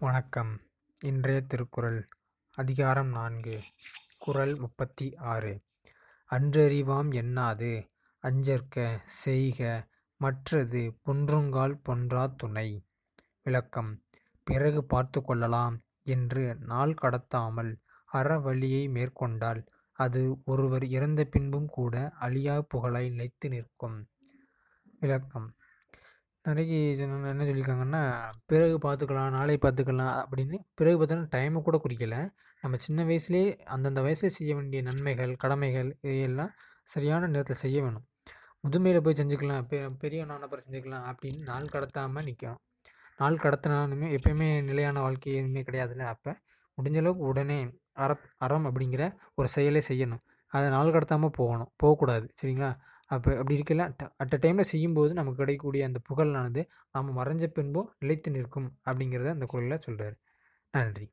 வணக்கம். இன்றைய திருக்குறள் அதிகாரம் நான்கு குறள் முப்பத்தி ஆறு. அன்றறிவாம் எண்ணாது அஞ்சற்க செய்க மற்றது பொன்றுங்கால் பொன்றா துணை. விளக்கம் பிறகு பார்த்து கொள்ளலாம் என்று நாள் கடத்தாமல் அறவழியை மேற்கொண்டால் அது ஒருவர் இறந்த பின்பும் கூட அழியா புகழாய் நிலைத்து நிற்கும். விளக்கம் நிறைய சொன்ன- என்ன சொல்லியிருக்காங்கன்னா பிறகு பார்த்துக்கலாம் நாளை பார்த்துக்கலாம் அப்படின்னு பிறகு பார்த்தோன்னா டைமை கூட குறிக்கலை. நம்ம சின்ன வயசுலேயே அந்தந்த வயசில் செய்ய வேண்டிய நன்மைகள் கடமைகள் இதையெல்லாம் சரியான நேரத்தில் செய்ய வேணும். முதுமையில் போய் செஞ்சுக்கலாம் பெ பெரியவனான அப்புறம் செஞ்சுக்கலாம் அப்படின்னு நாள் கடத்தாமல் நிற்கணும் நாள் கடத்தினாலுமே எப்பயுமே நிலையான வாழ்க்கை எதுவுமே கிடையாதுல்ல. அப்போ முடிஞ்ச அளவுக்கு உடனே அற அறம் அப்படிங்கிற ஒரு செயலை செய்யணும். அதை நாள் கடத்தாமல் போகணும். போகக்கூடாது. சரிங்களா? அப்போ அப்படி இருக்கல அட் அ டைமில் செய்யும்போது நமக்கு கிடைக்கக்கூடிய அந்த புகழானது நாம் மறைஞ்ச பின்போ நிலைத்து நிற்கும் அப்படிங்கிறத அந்த குரலில் சொல்கிறார் நன்றி.